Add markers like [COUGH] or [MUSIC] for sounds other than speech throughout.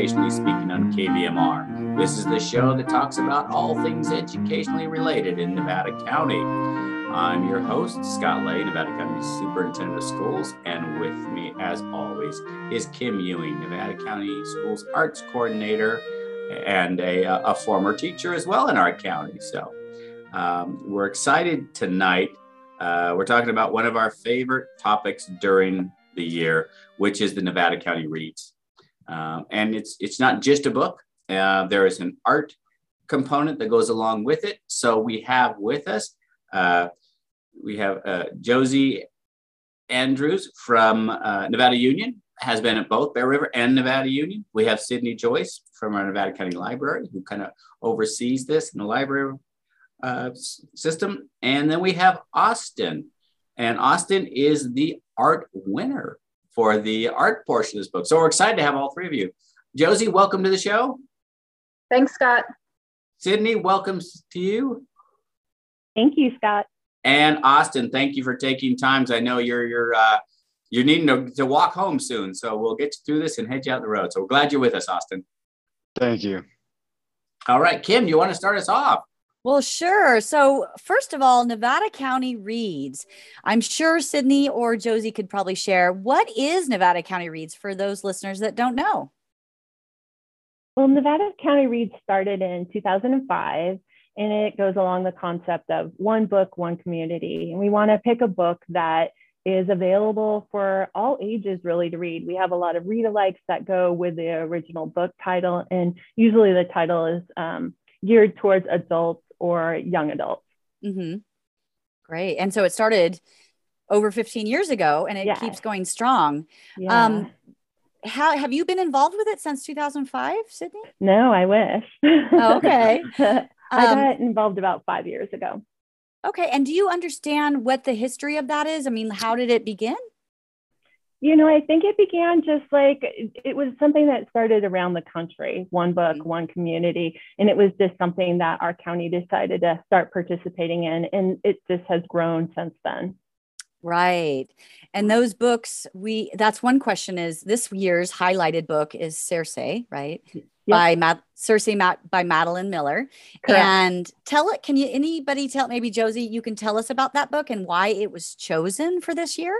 Educationally Speaking on KVMR. This is the show that talks about all things educationally related in Nevada County. I'm your host, Scott Lay, Nevada County Superintendent of Schools, and with me, as always, is Kim Ewing, Nevada County Schools Arts Coordinator and a, a former teacher as well in our county. So um, we're excited tonight. Uh, we're talking about one of our favorite topics during the year, which is the Nevada County Reads. Um, and it's it's not just a book. Uh, there is an art component that goes along with it. So we have with us uh, we have uh, Josie Andrews from uh, Nevada Union has been at both Bear River and Nevada Union. We have Sydney Joyce from our Nevada County Library who kind of oversees this in the library uh, system. And then we have Austin. And Austin is the art winner for the art portion of this book. So we're excited to have all three of you. Josie, welcome to the show. Thanks, Scott. Sydney, welcome to you. Thank you, Scott. And Austin, thank you for taking times. I know you're you're uh, you're needing to, to walk home soon, so we'll get you through this and head you out the road. So we're glad you're with us, Austin. Thank you. All right, Kim, you want to start us off? Well, sure. So, first of all, Nevada County Reads. I'm sure Sydney or Josie could probably share what is Nevada County Reads for those listeners that don't know. Well, Nevada County Reads started in 2005 and it goes along the concept of one book, one community. And we want to pick a book that is available for all ages really to read. We have a lot of read alikes that go with the original book title, and usually the title is um, geared towards adults or young adults. Mm-hmm. Great. And so it started over 15 years ago and it yeah. keeps going strong. Yeah. Um, how have you been involved with it since 2005, Sydney? No, I wish. Oh, okay. [LAUGHS] I um, got involved about five years ago. Okay. And do you understand what the history of that is? I mean, how did it begin? You know, I think it began just like it was something that started around the country, one book, mm-hmm. one community. And it was just something that our county decided to start participating in. And it just has grown since then. Right. And those books, we that's one question is this year's highlighted book is Circe, right? Yep. By Matt Circe Matt by Madeline Miller. Correct. And tell it, can you anybody tell maybe Josie, you can tell us about that book and why it was chosen for this year?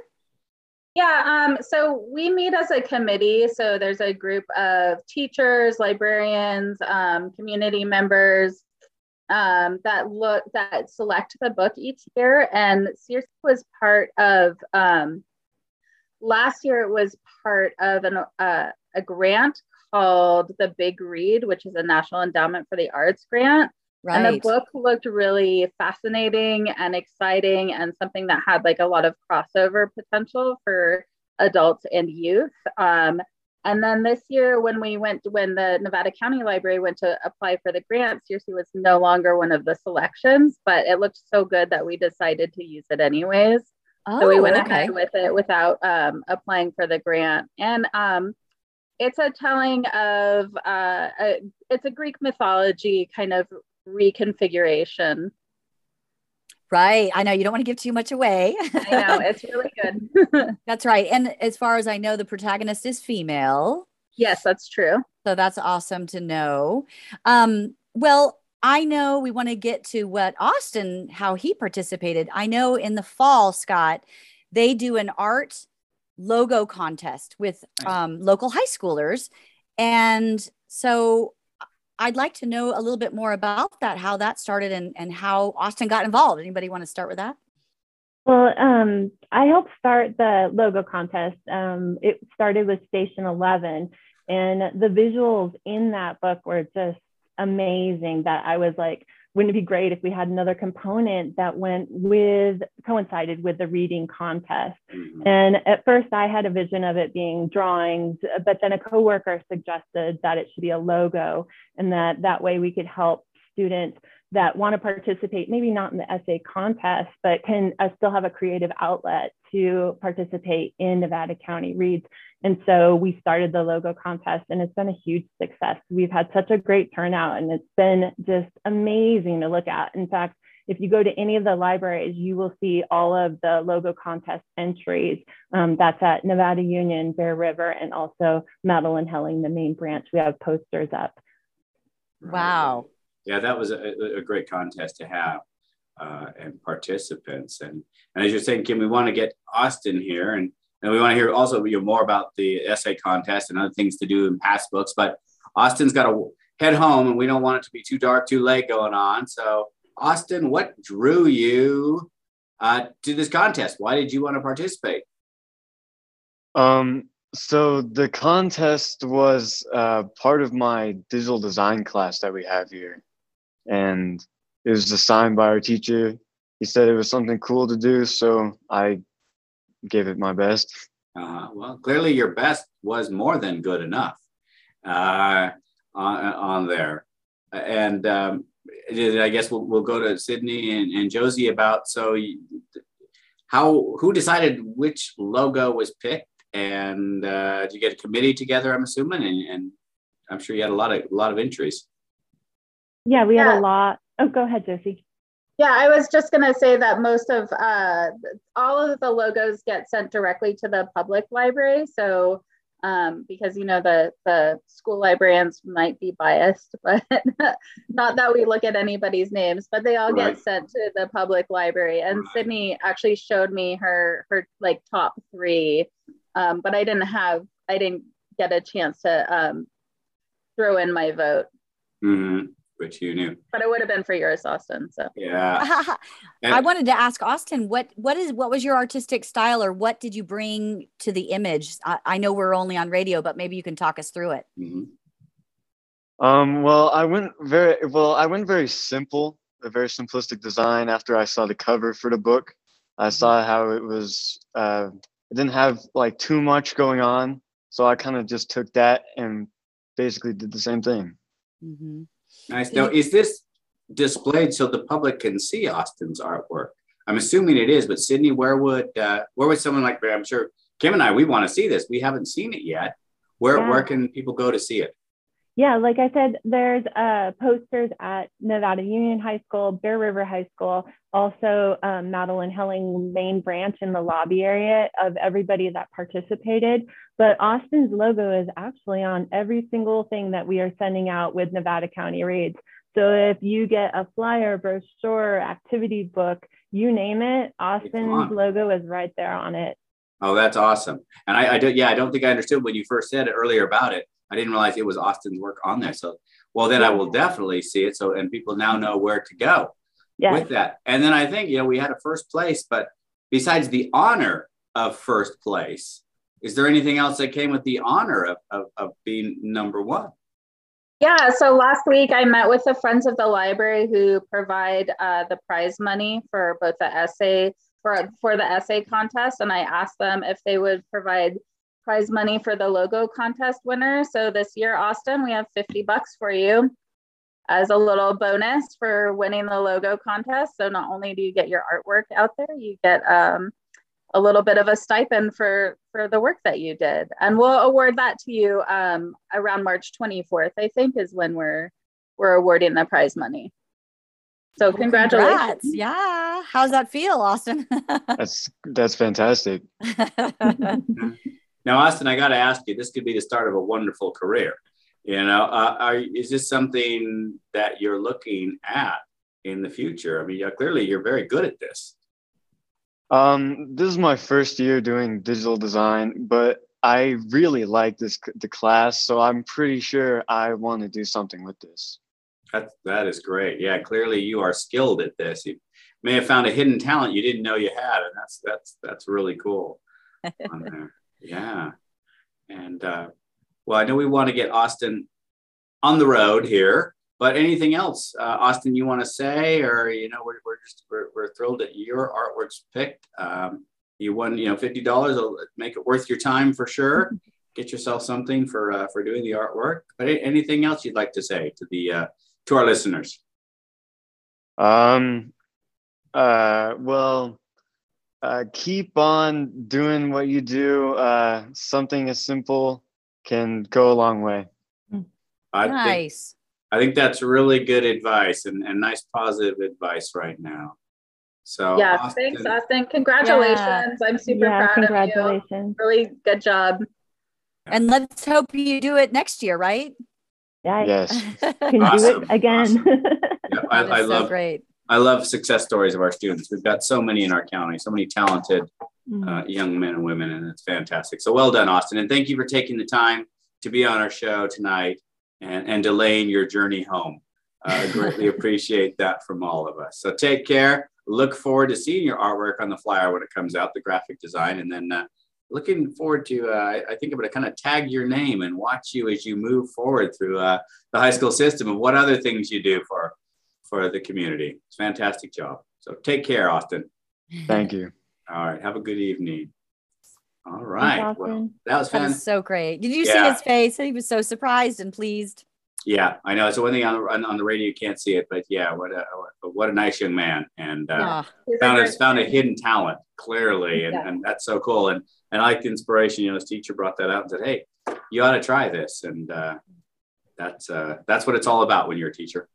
Yeah, um, so we meet as a committee. So there's a group of teachers, librarians, um, community members um, that look that select the book each year. And Circe was part of um, last year. It was part of an, uh, a grant called the Big Read, which is a National Endowment for the Arts grant. Right. And the book looked really fascinating and exciting and something that had like a lot of crossover potential for adults and youth. Um, and then this year, when we went, when the Nevada County Library went to apply for the grant, Circe was no longer one of the selections, but it looked so good that we decided to use it anyways. Oh, so we went okay. ahead with it without um, applying for the grant. And um, it's a telling of, uh, a, it's a Greek mythology kind of reconfiguration. Right. I know you don't want to give too much away. I know. [LAUGHS] It's really good. [LAUGHS] that's right. And as far as I know, the protagonist is female. Yes, that's true. So that's awesome to know. Um, well, I know we want to get to what Austin, how he participated. I know in the fall, Scott, they do an art logo contest with um, local high schoolers. And so I'd like to know a little bit more about that, how that started and, and how Austin got involved. Anybody want to start with that? Well, um, I helped start the logo contest. Um, it started with Station 11, and the visuals in that book were just amazing that I was like, wouldn't it be great if we had another component that went with coincided with the reading contest mm-hmm. and at first i had a vision of it being drawings but then a coworker suggested that it should be a logo and that that way we could help students that want to participate maybe not in the essay contest but can uh, still have a creative outlet to participate in nevada county reads and so we started the logo contest and it's been a huge success. We've had such a great turnout and it's been just amazing to look at. In fact, if you go to any of the libraries, you will see all of the logo contest entries. Um, that's at Nevada Union, Bear River, and also Madelyn Helling, the main branch. We have posters up. Wow. Yeah, that was a, a great contest to have uh, and participants. And, and as you're saying, Kim, we want to get Austin here and, and we want to hear also you know, more about the essay contest and other things to do in past books. But Austin's got to head home and we don't want it to be too dark, too late going on. So, Austin, what drew you uh, to this contest? Why did you want to participate? Um, so the contest was uh, part of my digital design class that we have here, and it was assigned by our teacher. He said it was something cool to do, so I gave it my best. Uh, well, clearly your best was more than good enough uh, on, on there. And um, I guess we'll, we'll go to Sydney and, and Josie about so how who decided which logo was picked and uh, did you get a committee together? I'm assuming, and, and I'm sure you had a lot of a lot of entries. Yeah, we yeah. had a lot. Oh, go ahead, Josie. Yeah, I was just going to say that most of uh, all of the logos get sent directly to the public library. So, um, because you know the the school librarians might be biased, [LAUGHS] but not that we look at anybody's names, but they all right. get sent to the public library. And right. Sydney actually showed me her her like top three, um, but I didn't have I didn't get a chance to um, throw in my vote. Mm-hmm which you knew. But it would have been for yours, Austin. So yeah. [LAUGHS] I wanted to ask Austin, what what is what was your artistic style, or what did you bring to the image? I, I know we're only on radio, but maybe you can talk us through it. Mm-hmm. Um, well, I went very well. I went very simple, a very simplistic design. After I saw the cover for the book, I mm-hmm. saw how it was. Uh, it didn't have like too much going on, so I kind of just took that and basically did the same thing. Mm-hmm. Nice. Now, is this displayed so the public can see Austin's artwork? I'm assuming it is, but Sydney, where would uh, where would someone like I'm sure Kim and I we want to see this. We haven't seen it yet. Where yeah. where can people go to see it? Yeah, like I said, there's uh, posters at Nevada Union High School, Bear River High School, also um, Madelyn Helling main branch in the lobby area of everybody that participated. But Austin's logo is actually on every single thing that we are sending out with Nevada County Reads. So if you get a flyer, brochure, activity book, you name it, Austin's logo is right there on it. Oh, that's awesome. And I, I do, yeah, I don't think I understood when you first said it earlier about it. I didn't realize it was Austin's work on there. So, well, then I will definitely see it. So, and people now know where to go yes. with that. And then I think, you know, we had a first place, but besides the honor of first place, is there anything else that came with the honor of, of, of being number one? Yeah, so last week I met with the Friends of the Library who provide uh, the prize money for both the essay for for the essay contest, and I asked them if they would provide prize money for the logo contest winner. So this year, Austin, we have 50 bucks for you as a little bonus for winning the logo contest. So not only do you get your artwork out there, you get um, a little bit of a stipend for for the work that you did, and we'll award that to you um, around March 24th. I think is when we're we're awarding the prize money. So congratulations! Congrats. Yeah, how's that feel, Austin? [LAUGHS] that's that's fantastic. Now, Austin, I got to ask you, this could be the start of a wonderful career. You know, uh, are, is this something that you're looking at in the future? I mean, yeah, clearly you're very good at this. Um, this is my first year doing digital design, but I really like this the class, so I'm pretty sure I want to do something with this. That that is great. Yeah, clearly you are skilled at this. You may have found a hidden talent you didn't know you had, and that's that's that's really cool. [LAUGHS] Yeah. And uh, well, I know we want to get Austin on the road here, but anything else, uh, Austin, you want to say, or, you know, we're, we're just, we're, we're thrilled that your artwork's picked. Um, you won, you know, $50 will make it worth your time for sure. [LAUGHS] Get yourself something for, uh, for doing the artwork, but anything else you'd like to say to the, uh, to our listeners? Um, uh, well, uh, keep on doing what you do. Uh, something as simple can go a long way. I nice. I think that's really good advice and, and nice positive advice right now. So yeah, Austin, thanks, Austin. Congratulations. Yeah. I'm super yeah, proud congratulations. of you. Really good job. And let's hope you do it next year, right? Yeah. Yes. [LAUGHS] Can awesome. do it again. Awesome. [LAUGHS] Yep, I, I so love great. I love success stories of our students. We've got so many in our county, so many talented mm-hmm. uh, young men and women, and it's fantastic. So well done, Austin. And thank you for taking the time to be on our show tonight and, and delaying your journey home. I uh, greatly [LAUGHS] appreciate that from all of us. So take care. Look forward to seeing your artwork on the flyer when it comes out, the graphic design, and then uh, looking forward to. Uh, I think I'm going to kind of tag your name and watch you as you move forward through uh, the high school system and what other things you do for for the community. It's fantastic job. So take care, Austin. Thank you. All right. Have a good evening. All right. Well, that was fun. That was so great. Did you yeah. see his face? He was so surprised and pleased. Yeah, I know. So one thing on the on, on the radio you can't see it, but yeah, what a what a nice young man, and uh, yeah. found a found a hidden talent clearly, and, yeah. and that's so cool. And and I like the inspiration. You know, his teacher brought that out and said, "Hey, you ought to try this," and uh, that's uh, that's what it's all about when you're a teacher.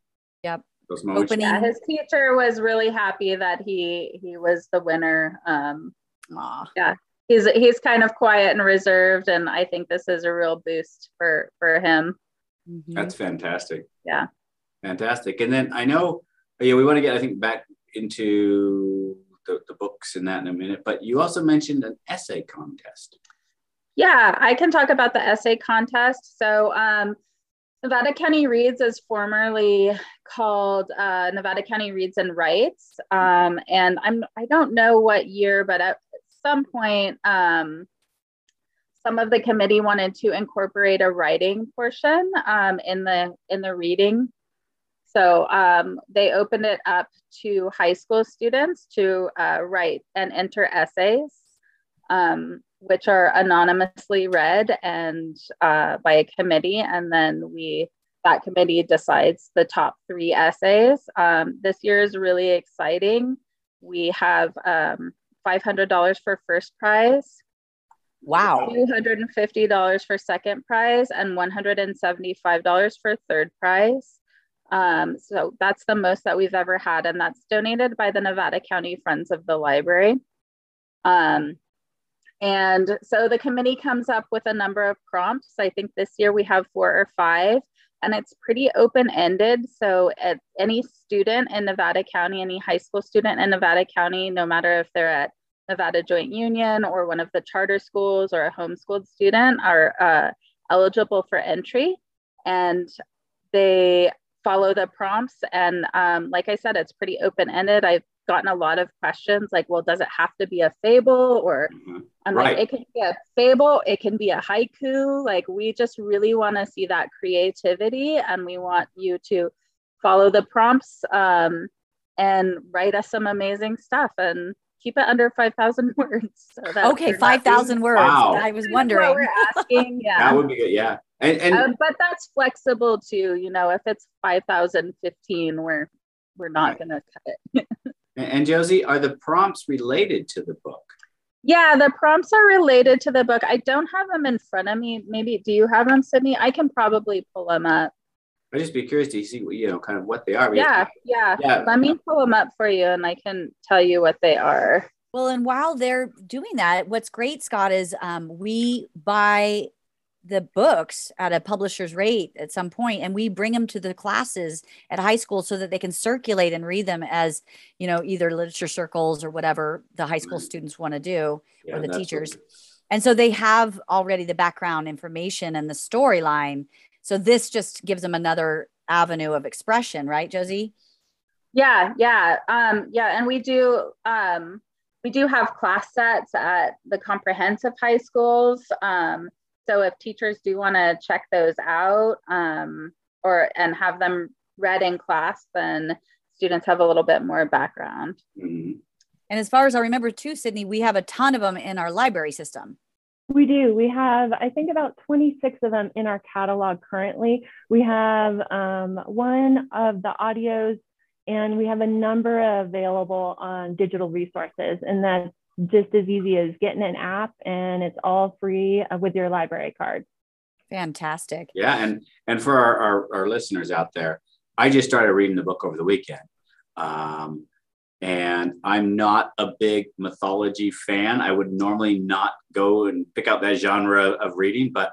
Yep those moments. Opening. Yeah, his teacher was really happy that he he was the winner. Um, Aww. Yeah, he's he's kind of quiet and reserved, and I think this is a real boost for for him. Mm-hmm. That's fantastic. Yeah, fantastic. And then I know, yeah, we want to get I think back into the, the books and that in a minute, but you also mentioned an essay contest. Yeah, I can talk about the essay contest. So um, Nevada County Reads is formerly called uh, Nevada County Reads and Writes, um, and I'm I don't know what year, but at some point, um, some of the committee wanted to incorporate a writing portion um, in the in the reading. So um, they opened it up to high school students to uh, write and enter essays. Um, which are anonymously read and uh, by a committee, and then we that committee decides the top three essays. Um, this year is really exciting. We have um, $500 for first prize. Wow. $250 for second prize and $175 for third prize. Um, so that's the most that we've ever had, and that's donated by the Nevada County Friends of the Library. Um, and so the committee comes up with a number of prompts. I think this year we have four or five, and it's pretty open ended. So, at any student in Nevada County, any high school student in Nevada County, no matter if they're at Nevada Joint Union or one of the charter schools or a homeschooled student, are uh, eligible for entry. And they follow the prompts. And um, like I said, it's pretty open ended. I've gotten a lot of questions like, well, does it have to be a fable? Or mm-hmm. I'm right. like, it can be a fable, it can be a haiku. Like, we just really want to see that creativity and we want you to follow the prompts um, and write us some amazing stuff and keep it under 5,000 [LAUGHS] words. So okay, 5,000 words. Wow. I was wondering. we're asking. [LAUGHS] Yeah. that would be good. Yeah. And, and um, but that's flexible too. You know, if it's 5,015, we're we're not right. going to cut it. [LAUGHS] And Josie, are the prompts related to the book? Yeah, the prompts are related to the book. I don't have them in front of me. Maybe do you have them, Sydney? I can probably pull them up. I'd just be curious to see, you know, kind of what they are. Yeah, yeah, yeah. Let me pull them up for you, and I can tell you what they are. Well, and while they're doing that, what's great, Scott, is um, we buy the books at a publisher's rate at some point and we bring them to the classes at high school so that they can circulate and read them as you know either literature circles or whatever the high school students want to do yeah, or the teachers. and so they have already the background information and the storyline. So this just gives them another avenue of expression right josie? Yeah yeah um yeah and we do um we do have class sets at the comprehensive high schools um so if teachers do want to check those out um, or and have them read in class, then students have a little bit more background. Mm-hmm. And as far as I remember too, Sydney, we have a ton of them in our library system. We do. We have, I think, about 26 of them in our catalog currently. We have um, one of the audios, and we have a number available on digital resources, and that's just as easy as getting an app and it's all free uh, with your library card. Fantastic. Yeah, and and for our, our, our listeners out there, I just started reading the book over the weekend. Um, and I'm not a big mythology fan. I would normally not go and pick out that genre of reading, but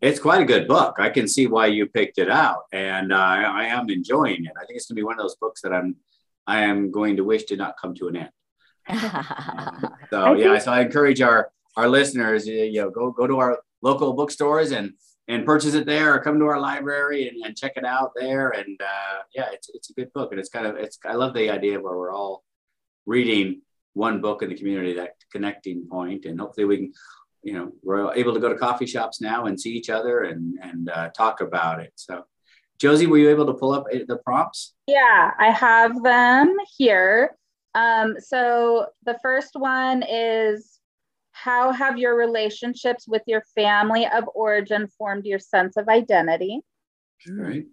it's quite a good book. I can see why you picked it out, and uh, I am enjoying it. I think it's going to be one of those books that I'm I am going to wish did not come to an end. [LAUGHS] so yeah, so I encourage our our listeners, you know, go go to our local bookstores and and purchase it there, or come to our library and, and check it out there. And uh, yeah, it's it's a good book, and it's kind of it's I love the idea where we're all reading one book in the community, that connecting point, and hopefully we can you know we're able to go to coffee shops now and see each other and and uh, talk about it. So josie were you able to pull up uh, the prompts? Yeah i have them here um, so the first one is how have your relationships with your family of origin formed your sense of identity right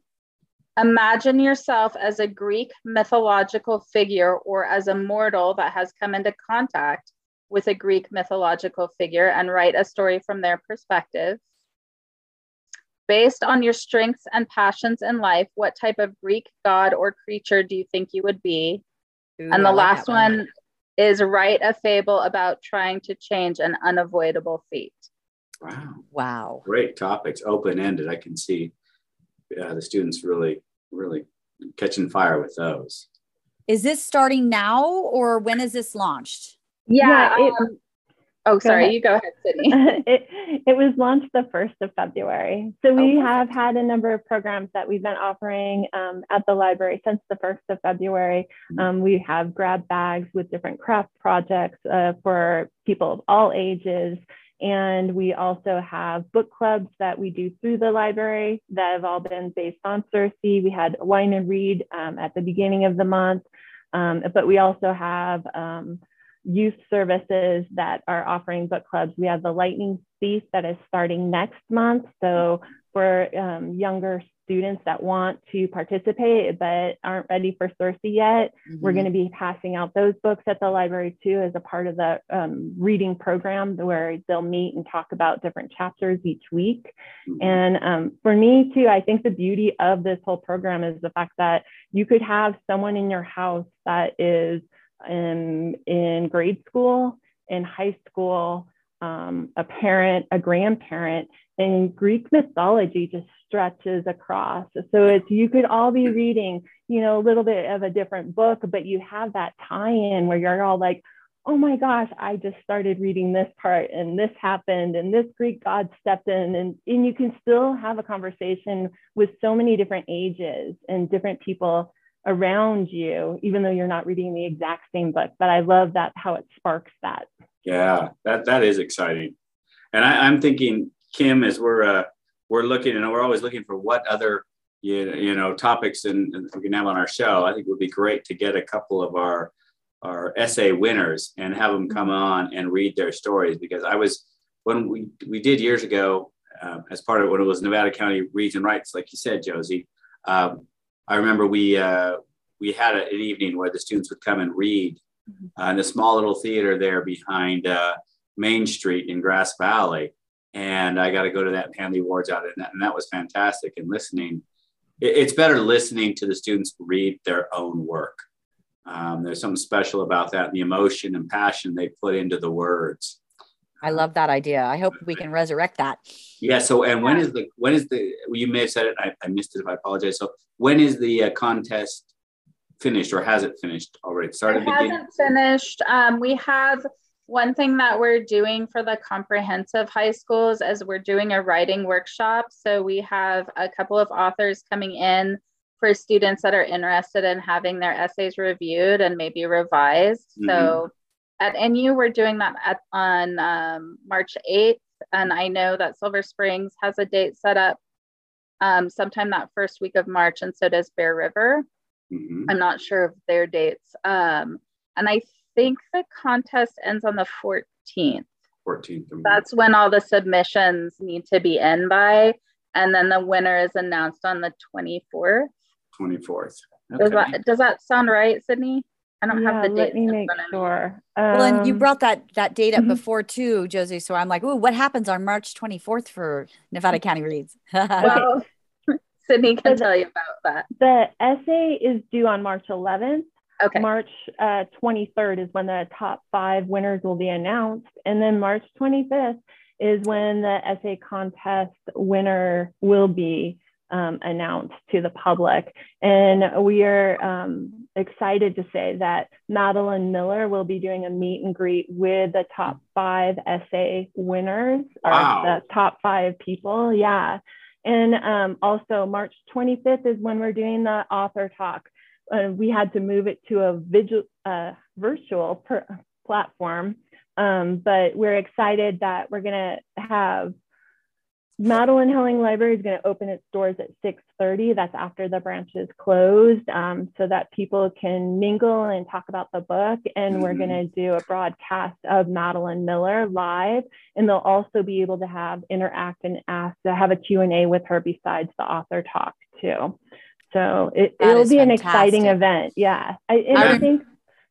imagine yourself as a greek mythological figure or as a mortal that has come into contact with a Greek mythological figure and write a story from their perspective. Based on your strengths and passions in life, what type of Greek god or creature do you think you would be? Ooh, and the like last one. one is write a fable about trying to change an unavoidable fate. Wow. Wow. Great topics, open ended. I can see uh, the students really, really catching fire with those. Is this starting now or when is this launched? Yeah. yeah it, um, oh, sorry. Ahead. You go ahead, Sydney. [LAUGHS] it, it was launched the 1st of February. So we oh, have had a number of programs that we've been offering um, at the library since the 1st of February. Mm-hmm. Um, we have grab bags with different craft projects uh, for people of all ages. And we also have book clubs that we do through the library that have all been based on Circe. We had Wine and Read um, at the beginning of the month, um, but we also have um, youth services that are offering book clubs. We have the Lightning Thief that is starting next month. So for um, younger students that want to participate but aren't ready for Circe yet, mm-hmm. we're going to be passing out those books at the library too as a part of the um, reading program where they'll meet and talk about different chapters each week. Mm-hmm. And um, for me too, I think the beauty of this whole program is the fact that you could have someone in your house that is in, in grade school, in high school, um, a parent, a grandparent, and Greek mythology just stretches across. So it's you could all be reading, you know, a little bit of a different book, but you have that tie-in where you're all like, oh my gosh, I just started reading this part and this happened and this Greek god stepped in. And, and you can still have a conversation with so many different ages and different people around you, even though you're not reading the exact same book. But I love that how it sparks that. Yeah, that that is exciting. And I, am thinking, Kim, as we're uh, we're looking and we're always looking for what other you, you know topics and, and we can have on our show. I think it would be great to get a couple of our our essay winners and have them come on and read their stories because I was when we we did years ago uh, as part of when it was Nevada County Reads and Writes, like you said, Josie. Um, I remember we uh, we had a, an evening where the students would come and read mm-hmm. uh, in a small little theater there behind uh, Main Street in Grass Valley, and I got to go to that and hand the awards out, and that, and that was fantastic. And listening, it, it's better listening to the students read their own work. Um, there's something special about that, and the emotion and passion they put into the words. I love that idea. I hope we can resurrect that. Yeah. So, and when is the when is the you may have said it. I, I missed it. If I apologize. So, when is the uh, contest finished, or has it finished already? It started. It hasn't finished. Um, we have one thing that we're doing for the comprehensive high schools is we're doing a writing workshop. So we have a couple of authors coming in for students that are interested in having their essays reviewed and maybe revised. Mm-hmm. So at NU, we're doing that at, on um, March 8th. And I know that Silver Springs has a date set up um, sometime that first week of March, and so does Bear River. Mm-hmm. I'm not sure of their dates. Um, and I think the contest ends on the 14th. 14th. That's when all the submissions need to be in by. And then the winner is announced on the 24th. 24th. Okay. Does, that, does that sound right, Sydney? I don't yeah, have the date. let me in make front of me. sure. Well, and you Um, brought that that date up mhm. before too, Josie. So I'm like, oh, what happens on March 24th for Nevada County Reads? [LAUGHS] Well, [LAUGHS] Sydney can So the- tell you about that. the essay is due on March 11th. Okay. March uh, 23rd is when the top five winners will be announced. And then March 25th is when the essay contest winner will be um, announced to the public. And we are um, excited to say that Madeline Miller will be doing a meet and greet with the top five essay winners, Wow. or the top five people. Yeah. And um, also, March 25th is when we're doing the author talk uh, we had to move it to a visual, uh, virtual per- platform. Um, but we're excited that we're going to have Madelyn Helling Library is going to open its doors at 6:30. That's after the branch is closed, um, so that people can mingle and talk about the book. And we're Mhm. going to do a broadcast of Madeline Miller live, and they'll also be able to have interact and ask to have a Q and A with her besides the author talk too. So it, it'll is be an exciting event. Yeah, I, and I I think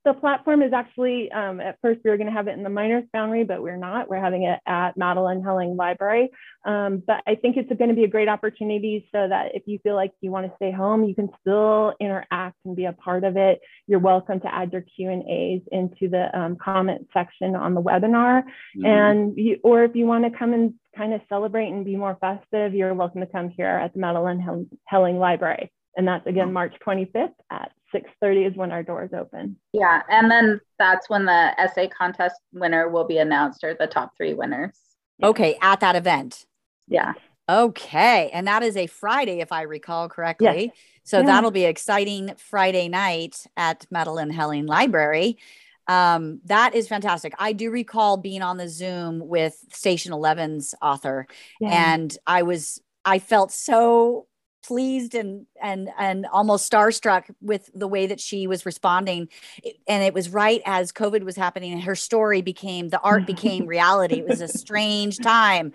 the platform is actually um, at first we were going to have it in the Miners Foundry, but we're not. We're having it at Madelyn Helling Library. Um, but I think it's going to be a great opportunity so that if you feel like you want to stay home, you can still interact and be a part of it. You're welcome to add your Q and A's into the um, comment section on the webinar. Mhm. And you, or if you want to come and kind of celebrate and be more festive, you're welcome to come here at the Madelyn Helling Library. And that's again March 25th at 6:30 is when our doors open. Yeah. And then that's when the essay contest winner will be announced or the top three winners. okay, at that event. Yeah. Okay. And that is a Friday, if I recall correctly. So Yeah. that'll be exciting Friday night at Madelyn Helling Library. Um, that is fantastic. I do recall being on the Zoom with Station 11's author, Yeah. and I was, I felt so pleased and and and almost starstruck with the way that she was responding and it was right as covid was happening and her story became the art [LAUGHS] became reality it was a strange time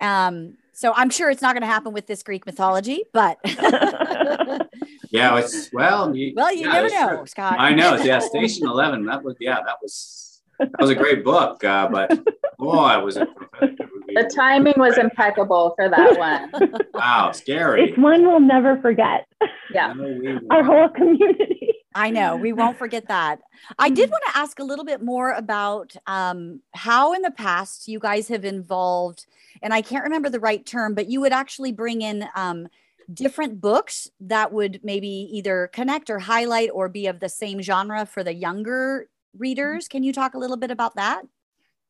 um so i'm sure it's not going to happen with this greek mythology but [LAUGHS] yeah, it's well, you, well you yeah, never know true. scott I know. Yeah, Station Eleven. That was yeah, that was that was a great book. Uh, but [LAUGHS] boy, I was it prophetic. It would be- The timing was impeccable for that one. [LAUGHS] Wow, scary. it's one we'll never forget. Yeah. No, Our whole community. I know we won't forget that. I did want to ask a little bit more about um, how in the past you guys have involved, and I can't remember the right term, but you would actually bring in um, different books that would maybe either connect or highlight or be of the same genre for the younger readers. Can you talk a little bit about that?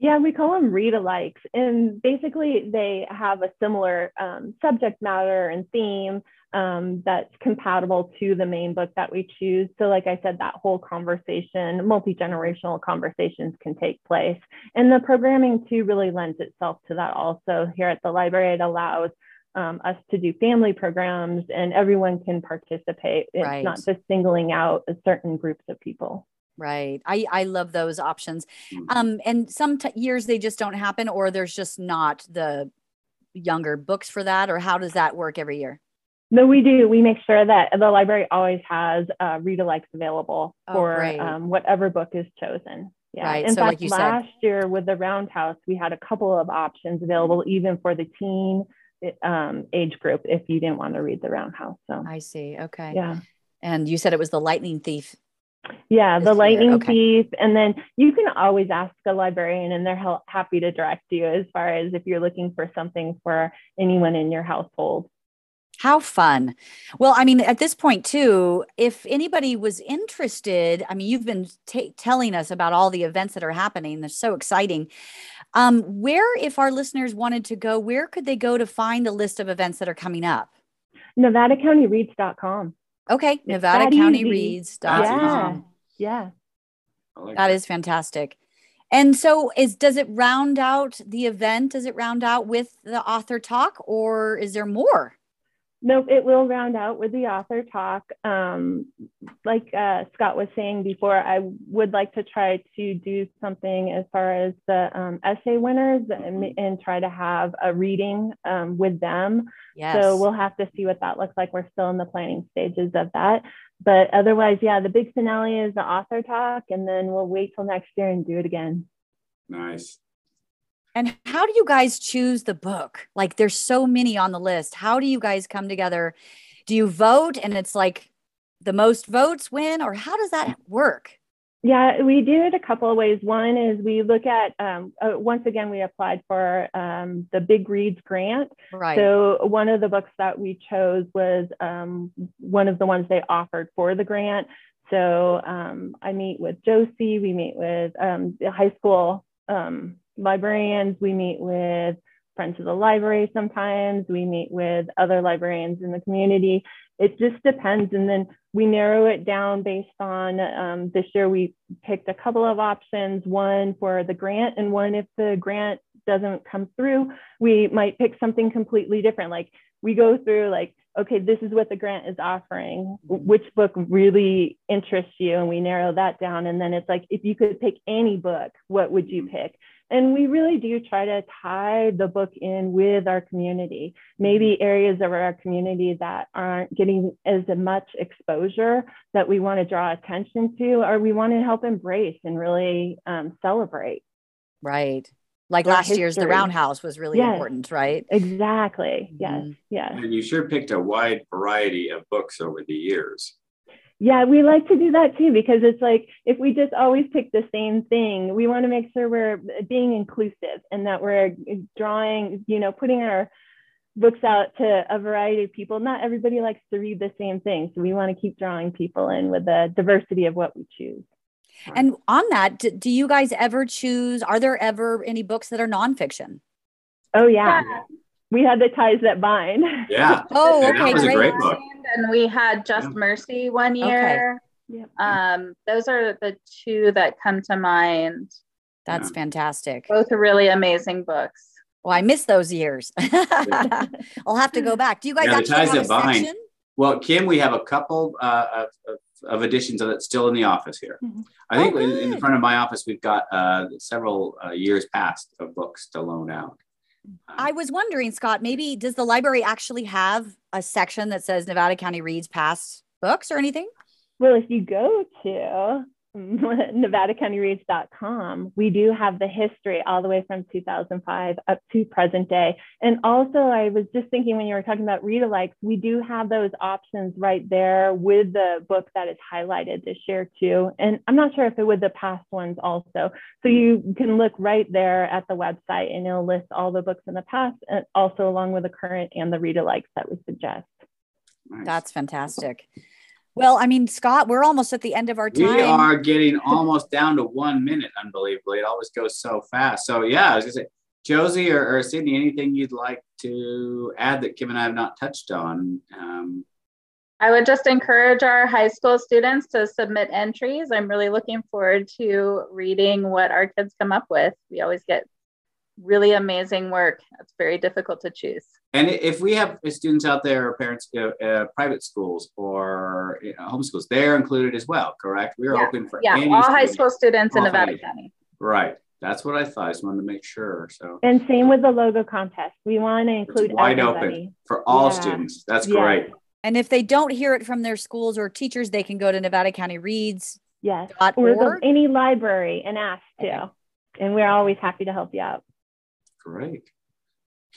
Yeah, we call them read alikes. And basically, they have a similar um, subject matter and theme um, that's compatible to the main book that we choose. So, like I said, that whole conversation, multi generational conversations can take place. And the programming, too, really lends itself to that also. Here at the library, it allows um, us to do family programs and everyone can participate. It's Right. not just singling out certain groups of people. Right. I, I love those options. Mhm. Um, and some t- years they just don't happen, or there's just not the younger books for that, or how does that work every year? No, we do. We make sure that the library always has uh, read alikes available Oh, for great. um, whatever book is chosen. Yeah. Right, In so like fact, you said- last year with the Round House, we had a couple of options available even for the teen um, age group if you didn't want to read the Round House. So I see. Okay. yeah. And you said it was the lightning thief. Yeah, the lightning Okay. thief, and then you can always ask a librarian, and they're happy to direct you as far as if you're looking for something for anyone in your household. How fun. Well, I mean, at this point, too, if anybody was interested, I mean, you've been ta telling us about all the events that are happening. They're so exciting. Um, where, if our listeners wanted to go, where could they go to find a list of events that are coming up? NevadaCountyReads.com. Okay, that NevadaCountyReads.com. That's Yeah, yeah. I like That is fantastic. And so is does it round out the event? Does it round out with the author talk or is there more? Nope, it will round out with the author talk. Um, like uh, Scott was saying before, I would like to try to do something as far as the um, essay winners and, and, try to have a reading um, with them. Yes. So we'll have to see what that looks like. We're still in the planning stages of that. But otherwise, yeah, the big finale is the author talk, and then we'll wait till next year and do it again. Nice. And how do you guys choose the book? Like there's so many on the list. How do you guys come together? Do you vote and it's like the most votes win or how does that work? Yeah, we do it a couple of ways. One is we look at, um, uh, once again, we applied for um, the Big Reads grant. Right. So one of the books that we chose was um, one of the ones they offered for the grant. So um, I meet with Josie, we meet with um, the high school um, librarians, we meet with friends of the library sometimes, we meet with other librarians in the community. It just depends. And then we narrow it down based on um, this year we picked a couple of options, one for the grant and one if the grant doesn't come through, we might pick something completely different. Like we go through like, okay, this is what the grant is offering. Which book really interests you? And we narrow that down. And then it's like, if you could pick any book, what would you pick? And we really do try to tie the book in with our community, maybe mm-hmm. areas of our community that aren't getting as much exposure that we want to draw attention to, or we want to help embrace and really um, celebrate. Right. Like last history. year's The Round House was really yes, important, right? Exactly. Yes. Mm-hmm. Yes. And you sure picked a wide variety of books over the years. Yeah, we like to do that too because it's like if we just always pick the same thing, we want to make sure we're being inclusive and that we're drawing, you know, putting our books out to a variety of people. Not everybody likes to read the same thing. So we want to keep drawing people in with the diversity of what we choose. And on that, do you guys ever choose? Are there ever any books that are nonfiction? Oh, yeah. yeah. We had the ties that bind. Yeah. [LAUGHS] oh, okay. That was great. a great book and we had Just Mercy one year. Okay. Yep. Um, those are the two that come to mind. That's yeah. fantastic. Both are really amazing books. Well, I miss those years. [LAUGHS] I'll have to go back. Do you guys yeah, actually have a section? Well, Kim, we have a couple uh, of, of, editions of it still in the office here. Mm-hmm. I think oh, in, in, the front of my office, we've got uh, several uh, years past of books to loan out. I um, was wondering, Scott, maybe does the library actually have a section that says Nevada County reads past books or anything? Well, if you go to [LAUGHS] nevadacountyreads.com, we do have the history all the way from 2005 up to present day. And also, I was just thinking when you were talking about read alikes, we do have those options right there with the book that is highlighted this year, too. And I'm not sure if it would the past ones also. So you can look right there at the website and it'll list all the books in the past, and also along with the current and the read alikes that we suggest. Nice. That's fantastic. Well, I mean, Scott, we're almost at the end of our time. We are getting almost down to one minute, unbelievably. It always goes so fast. So, yeah, I was going to say, Josie or, or, Sydney, anything you'd like to add that Kim and I have not touched on? Um, I would just encourage our high school students to submit entries. I'm really looking forward to reading what our kids come up with. We always get really amazing work. It's very difficult to choose. And if we have students out there, or parents, uh, uh, private schools or you know, homeschools, they're included as well, correct? We're yeah. open for yeah, all high school students in Nevada County. Right. That's what I thought. I just wanted to make sure. So and same with the logo contest. We want to include wide everybody. open for all yeah. students. That's yeah. great. And if they don't hear it from their schools or teachers, they can go to Nevada County Reads. Yes. Or the, any library and ask too. Okay. And we're always happy to help you out. Great.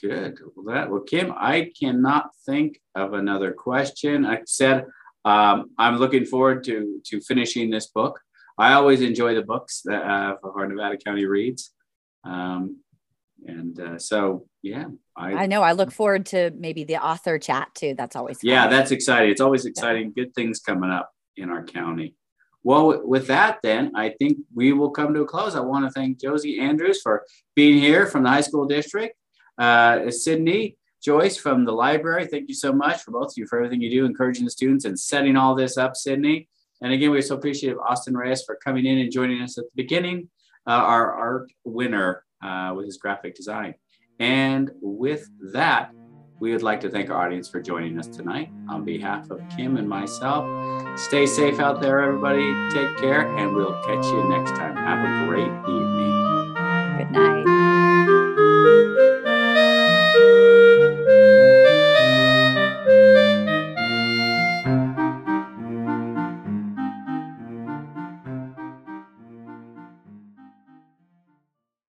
Good. Well, that well, Kim, I cannot think of another question. I said um, I'm looking forward to to finishing this book. I always enjoy the books that uh, our Nevada County reads, um, and uh, so yeah, I, I know. I look forward to maybe the author chat too. That's always fun. yeah, that's exciting. It's always exciting. Yeah. Good things coming up in our county. Well, with that, then I think we will come to a close. I want to thank Josie Andrews for being here from the high school district. Uh, Sydney Joyce from the library, thank you so much for both of you for everything you do, encouraging the students and setting all this up, Sydney. And again, we're so appreciative Austin Reyes for coming in and joining us at the beginning, uh, our art winner uh, with his graphic design. And with that, we would like to thank our audience for joining us tonight. On behalf of Kim and myself, stay safe out there, everybody. Take care, and we'll catch you next time. Have a great evening. Good night.